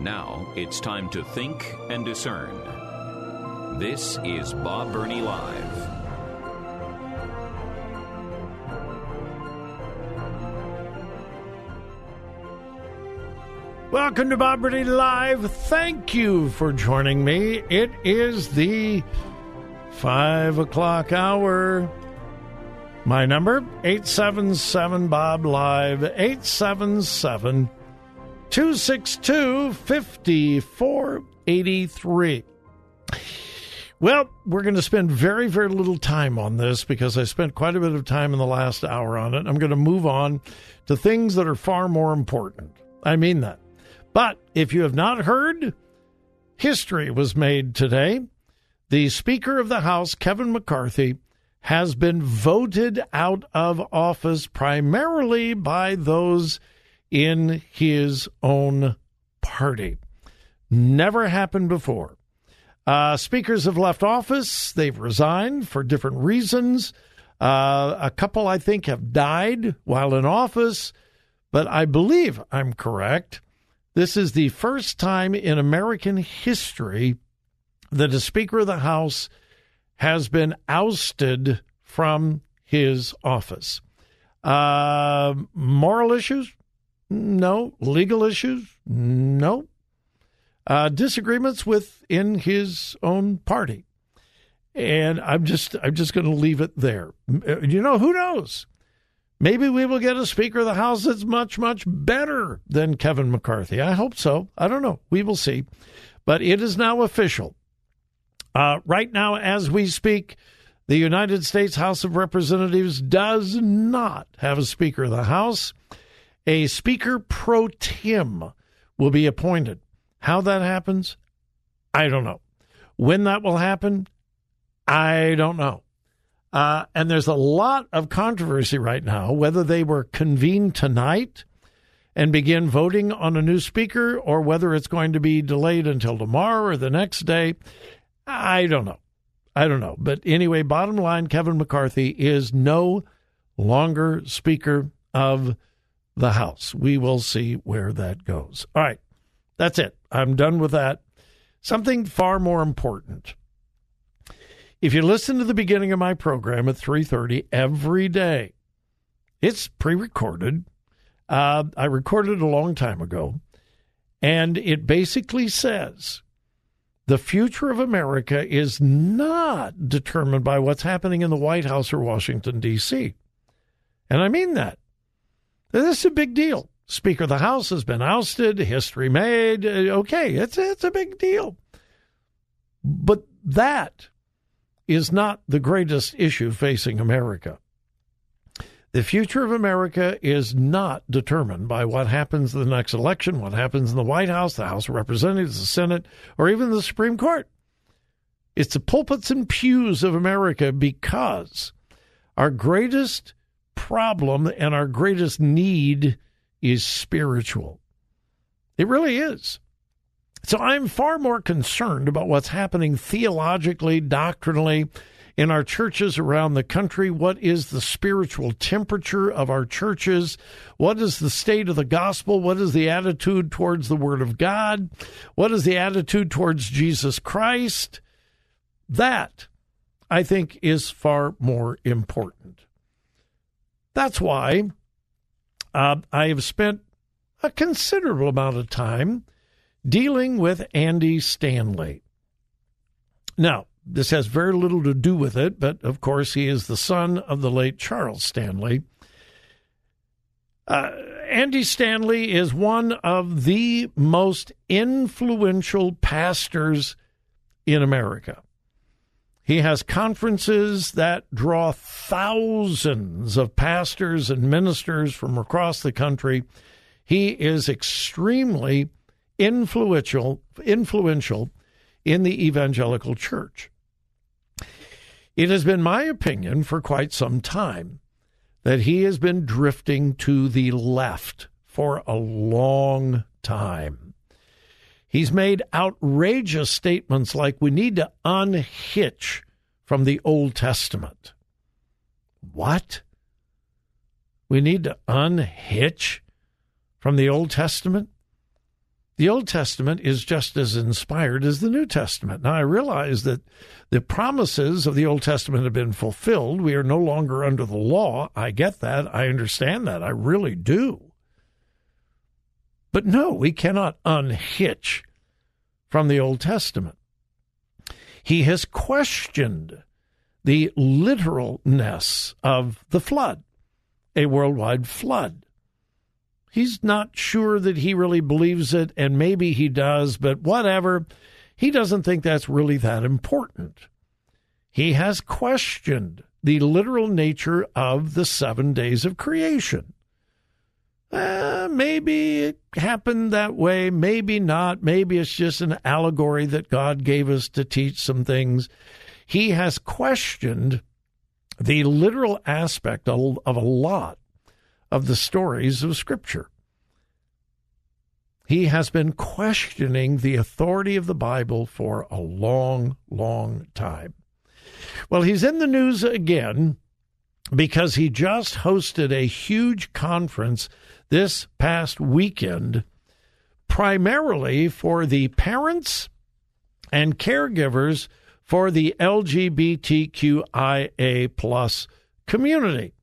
Now it's time to think and discern. This is Bob Burney Live. Welcome to Bob Burney Live. Thank you for joining me. It is the five o'clock hour. My number, 877 Bob Live, 877 262 5483. Well, we're going to spend very, very little time on this because I spent quite a bit of time in the last hour on it. I'm going to move on to things that are far more important. I mean that. But if you have not heard, history was made today. The Speaker of the House, Kevin McCarthy, has been voted out of office primarily by those in his own party. Never happened before. Uh, speakers have left office. They've resigned for different reasons. Uh, a couple, I think, have died while in office, but I believe I'm correct. This is the first time in American history that a Speaker of the House has been ousted from his office. Uh, moral issues? No. Legal issues? No. Uh, disagreements within his own party. And I'm just I'm just going to leave it there. You know, who knows? Maybe we will get a Speaker of the House that's much, much better than Kevin McCarthy. I hope so. I don't know. We will see. But it is now official. Uh, right now, as we speak, the United States House of Representatives does not have a Speaker of the House. A Speaker pro tem will be appointed. How that happens, I don't know. When that will happen, I don't know. Uh, and there's a lot of controversy right now whether they were convened tonight and begin voting on a new speaker or whether it's going to be delayed until tomorrow or the next day. I don't know. I don't know. But anyway, bottom line Kevin McCarthy is no longer Speaker of the House. We will see where that goes. All right. That's it. I'm done with that. Something far more important. If you listen to the beginning of my program at 3:30 every day, it's pre-recorded. Uh, I recorded it a long time ago, and it basically says the future of America is not determined by what's happening in the White House or Washington D.C. And I mean that. This is a big deal. Speaker of the House has been ousted, history made. Uh, okay, it's it's a big deal. But that is not the greatest issue facing America. The future of America is not determined by what happens in the next election, what happens in the White House, the House of Representatives, the Senate, or even the Supreme Court. It's the pulpits and pews of America because our greatest problem and our greatest need is spiritual. It really is. So I'm far more concerned about what's happening theologically, doctrinally, in our churches around the country. What is the spiritual temperature of our churches? What is the state of the gospel? What is the attitude towards the Word of God? What is the attitude towards Jesus Christ? That, I think, is far more important. That's why uh, I have spent a considerable amount of time dealing with Andy Stanley. Now, this has very little to do with it, but of course, he is the son of the late Charles Stanley. Uh, Andy Stanley is one of the most influential pastors in America. He has conferences that draw thousands of pastors and ministers from across the country He is extremely influential influential in the evangelical church. It has been my opinion for quite some time that he has been drifting to the left for a long time. He's made outrageous statements like we need to unhitch from the Old Testament. What? We need to unhitch from the Old Testament? The Old Testament is just as inspired as the New Testament. Now, I realize that the promises of the Old Testament have been fulfilled. We are no longer under the law. I get that. I understand that. I really do. But no, we cannot unhitch from the Old Testament. He has questioned the literalness of the flood, a worldwide flood. He's not sure that he really believes it, and maybe he does, but whatever. He doesn't think that's really that important. He has questioned the literal nature of the seven days of creation. Uh, maybe it happened that way, maybe not. Maybe it's just an allegory that God gave us to teach some things. He has questioned the literal aspect of, of a lot of the stories of Scripture. He has been questioning the authority of the Bible for a long, long time. Well, he's in the news again because he just hosted a huge conference this past weekend, primarily for the parents and caregivers for the LGBTQIA plus community.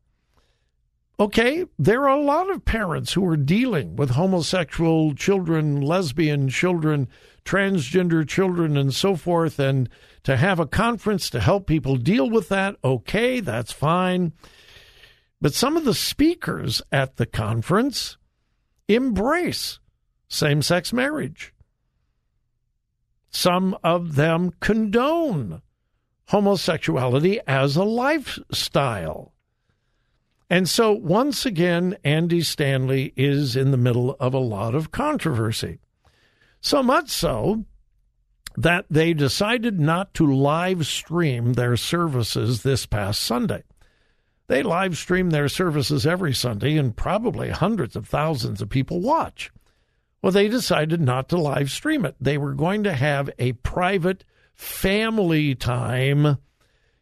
Okay, there are a lot of parents who are dealing with homosexual children, lesbian children, transgender children, and so forth. And to have a conference to help people deal with that, okay, that's fine. But some of the speakers at the conference embrace same sex marriage. Some of them condone homosexuality as a lifestyle. And so, once again, Andy Stanley is in the middle of a lot of controversy. So much so that they decided not to live stream their services this past Sunday. They live stream their services every Sunday, and probably hundreds of thousands of people watch. Well, they decided not to live stream it. They were going to have a private family time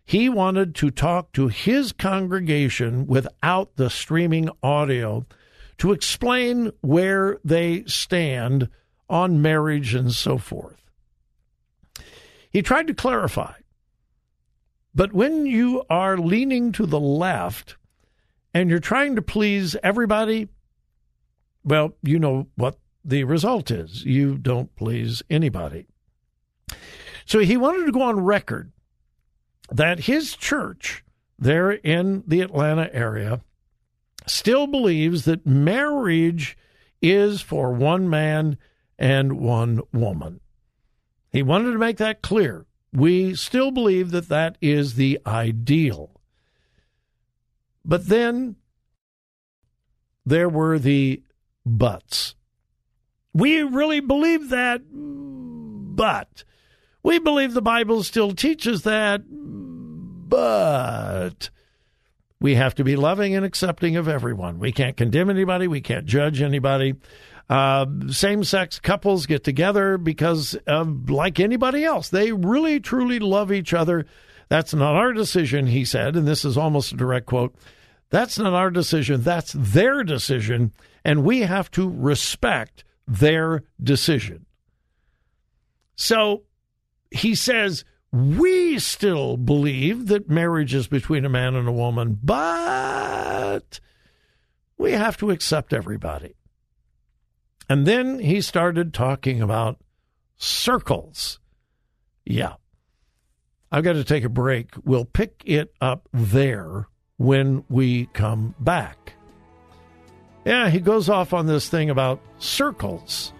he wanted to talk to his congregation without the streaming audio to explain where they stand on marriage and so forth. He tried to clarify. But when you are leaning to the left and you're trying to please everybody, well, you know what the result is. You don't please anybody. So he wanted to go on record that his church there in the Atlanta area still believes that marriage is for one man and one woman. He wanted to make that clear. We still believe that that is the ideal. But then there were the buts. We really believe that, but we believe the Bible still teaches that, but we have to be loving and accepting of everyone. We can't condemn anybody. We can't judge anybody. Uh, Same sex couples get together because, of, like anybody else, they really truly love each other. That's not our decision, he said, and this is almost a direct quote. That's not our decision. That's their decision, and we have to respect their decision. So he says, we still believe that marriage is between a man and a woman, but we have to accept everybody. And then he started talking about circles. Yeah. I've got to take a break. We'll pick it up there when we come back. Yeah, he goes off on this thing about circles.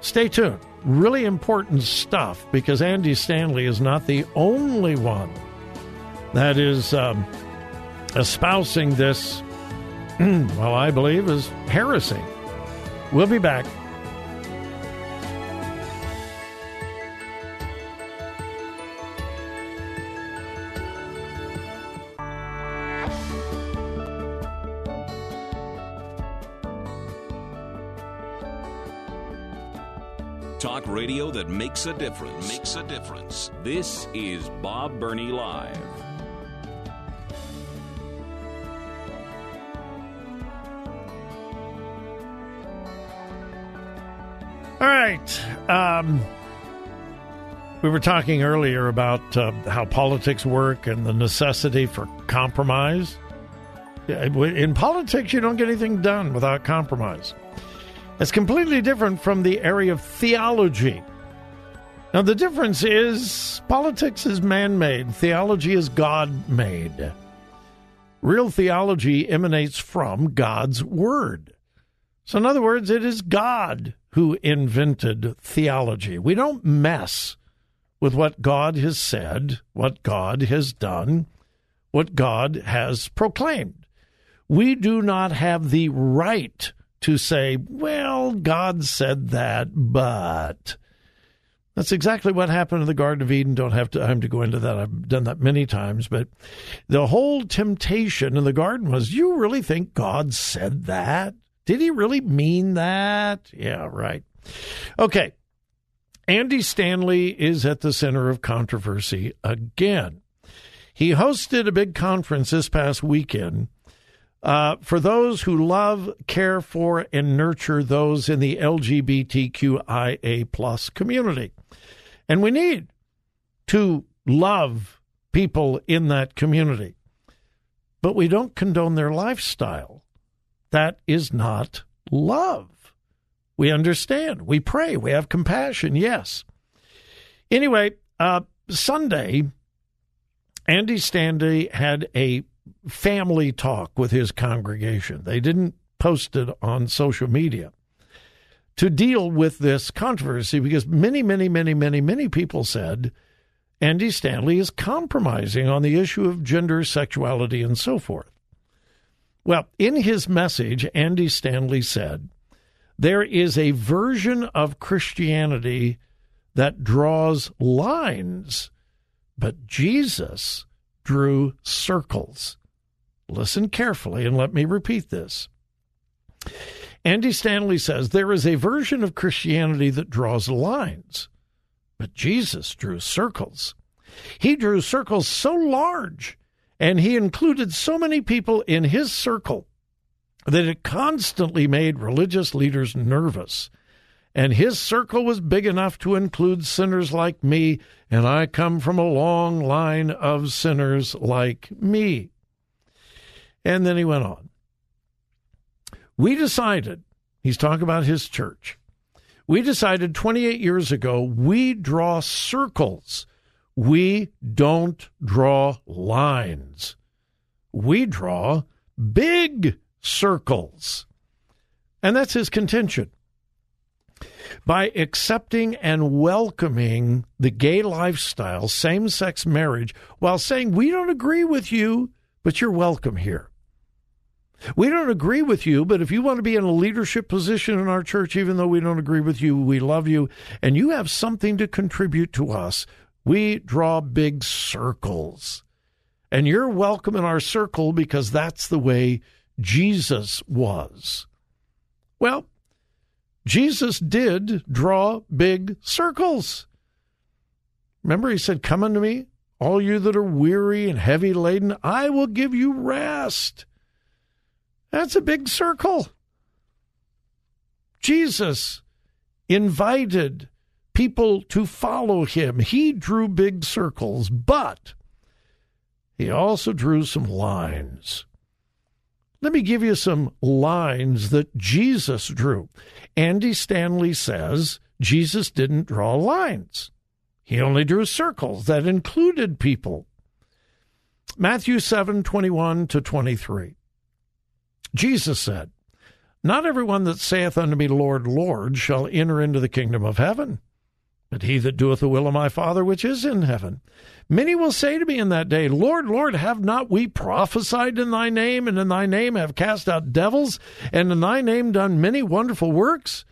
Stay tuned really important stuff because Andy Stanley is not the only one that is um, espousing this, well, I believe, is heresy. We'll be back. Talk radio that makes a difference. Makes a difference. This is Bob Burney Live. Right. Um, we were talking earlier about uh, how politics work and the necessity for compromise. In politics, you don't get anything done without compromise. It's completely different from the area of theology. Now, the difference is politics is man made, theology is God made. Real theology emanates from God's Word. So, in other words, it is God who invented theology. We don't mess with what God has said, what God has done, what God has proclaimed. We do not have the right to say, well, God said that, but. That's exactly what happened in the Garden of Eden. Don't have time to go into that. I've done that many times. But the whole temptation in the garden was you really think God said that? Did he really mean that? Yeah, right. Okay. Andy Stanley is at the center of controversy again. He hosted a big conference this past weekend uh, for those who love, care for, and nurture those in the LGBTQIA plus community. And we need to love people in that community. But we don't condone their lifestyle. That is not love. We understand. We pray. We have compassion. Yes. Anyway, uh, Sunday, Andy Stanley had a family talk with his congregation. They didn't post it on social media to deal with this controversy because many, many, many, many, many people said Andy Stanley is compromising on the issue of gender, sexuality, and so forth. Well, in his message, Andy Stanley said, There is a version of Christianity that draws lines, but Jesus drew circles. Listen carefully and let me repeat this. Andy Stanley says there is a version of Christianity that draws lines, but Jesus drew circles. He drew circles so large and he included so many people in his circle that it constantly made religious leaders nervous and his circle was big enough to include sinners like me, and I come from a long line of sinners like me. And then he went on. We decided, he's talking about his church, we decided 28 years ago we draw circles. We don't draw lines. We draw big circles. And that's his contention by accepting and welcoming the gay lifestyle, same sex marriage, while saying, We don't agree with you, but you're welcome here. We don't agree with you, but if you want to be in a leadership position in our church, even though we don't agree with you, we love you, and you have something to contribute to us, we draw big circles. And you're welcome in our circle because that's the way Jesus was. Well, Jesus did draw big circles. Remember, he said, Come unto me, all you that are weary and heavy laden, I will give you rest. That's a big circle. Jesus invited people to follow him. He drew big circles, but he also drew some lines. Let me give you some lines that Jesus drew. Andy Stanley says Jesus didn't draw lines. He only drew circles that included people. Matthew 7 21 to 23. Jesus said, Not everyone that saith unto me, Lord, Lord, shall enter into the kingdom of heaven, but he that doeth the will of my Father which is in heaven. Many will say to me in that day, Lord, Lord, have not we prophesied in thy name, and in thy name have cast out devils, and in thy name done many wonderful works?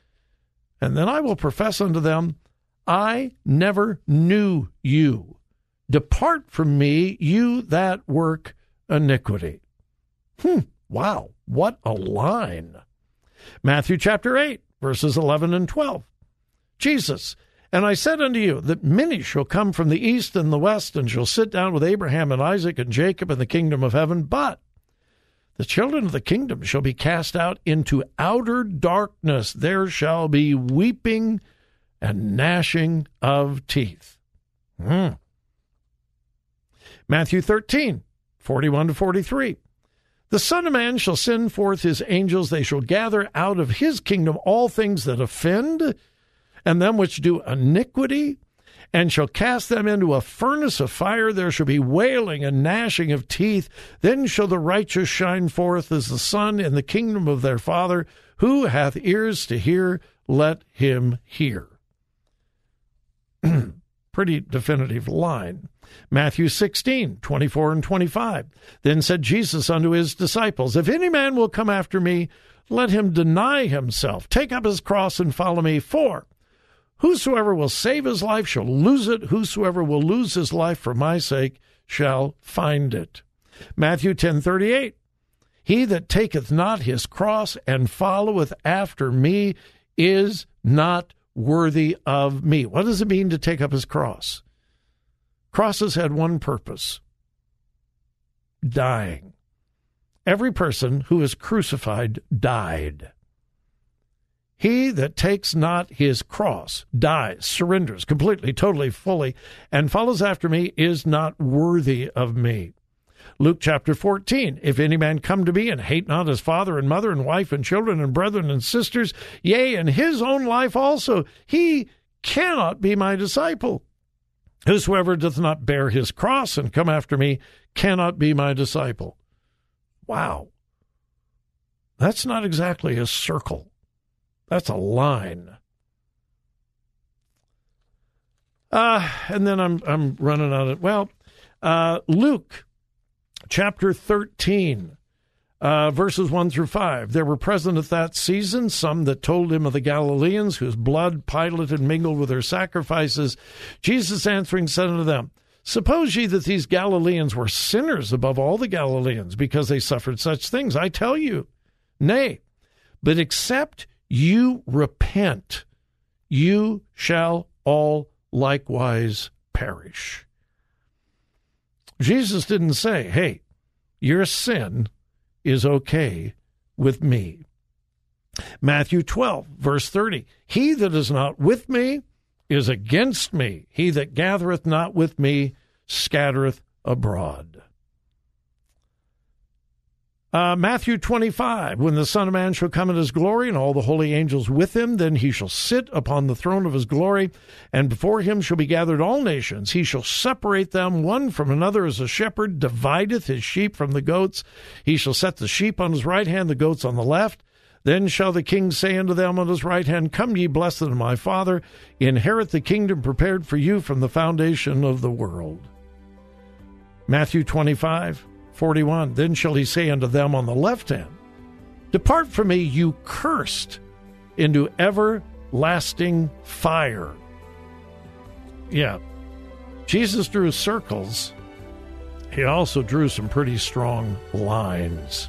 And then I will profess unto them, I never knew you. Depart from me, you that work iniquity. Hmm, wow, what a line. Matthew chapter 8, verses 11 and 12. Jesus, and I said unto you that many shall come from the east and the west, and shall sit down with Abraham and Isaac and Jacob in the kingdom of heaven. But the children of the kingdom shall be cast out into outer darkness. There shall be weeping and gnashing of teeth. Hmm. Matthew 13, 41 to 43. The Son of Man shall send forth his angels, they shall gather out of his kingdom all things that offend and them which do iniquity, and shall cast them into a furnace of fire. There shall be wailing and gnashing of teeth. Then shall the righteous shine forth as the sun in the kingdom of their Father. Who hath ears to hear, let him hear. Pretty definitive line. Matthew 16, 24 and 25. Then said Jesus unto his disciples, If any man will come after me, let him deny himself, take up his cross, and follow me. For Whosoever will save his life shall lose it. Whosoever will lose his life for my sake shall find it. Matthew 10:38 He that taketh not his cross and followeth after me is not worthy of me. What does it mean to take up his cross? Crosses had one purpose dying. Every person who is crucified died. He that takes not his cross dies, surrenders completely, totally, fully, and follows after me is not worthy of me. Luke chapter 14 If any man come to me and hate not his father and mother and wife and children and brethren and sisters, yea, and his own life also, he cannot be my disciple. Whosoever doth not bear his cross and come after me cannot be my disciple. Wow. That's not exactly a circle. That's a line. Uh, and then I'm I'm running out of well, uh, Luke chapter 13, uh, verses 1 through 5. There were present at that season some that told him of the Galileans whose blood Pilate had mingled with their sacrifices. Jesus answering said unto them, Suppose ye that these Galileans were sinners above all the Galileans because they suffered such things? I tell you, nay, but except you repent, you shall all likewise perish. Jesus didn't say, hey, your sin is okay with me. Matthew 12, verse 30 He that is not with me is against me. He that gathereth not with me scattereth abroad. Uh, Matthew 25, when the Son of Man shall come in his glory and all the holy angels with him, then he shall sit upon the throne of his glory, and before him shall be gathered all nations. He shall separate them one from another as a shepherd divideth his sheep from the goats. He shall set the sheep on his right hand, the goats on the left. Then shall the king say unto them on his right hand, Come ye, blessed of my Father, inherit the kingdom prepared for you from the foundation of the world. Matthew 25, 41 Then shall he say unto them on the left hand, Depart from me, you cursed, into everlasting fire. Yeah. Jesus drew circles. He also drew some pretty strong lines.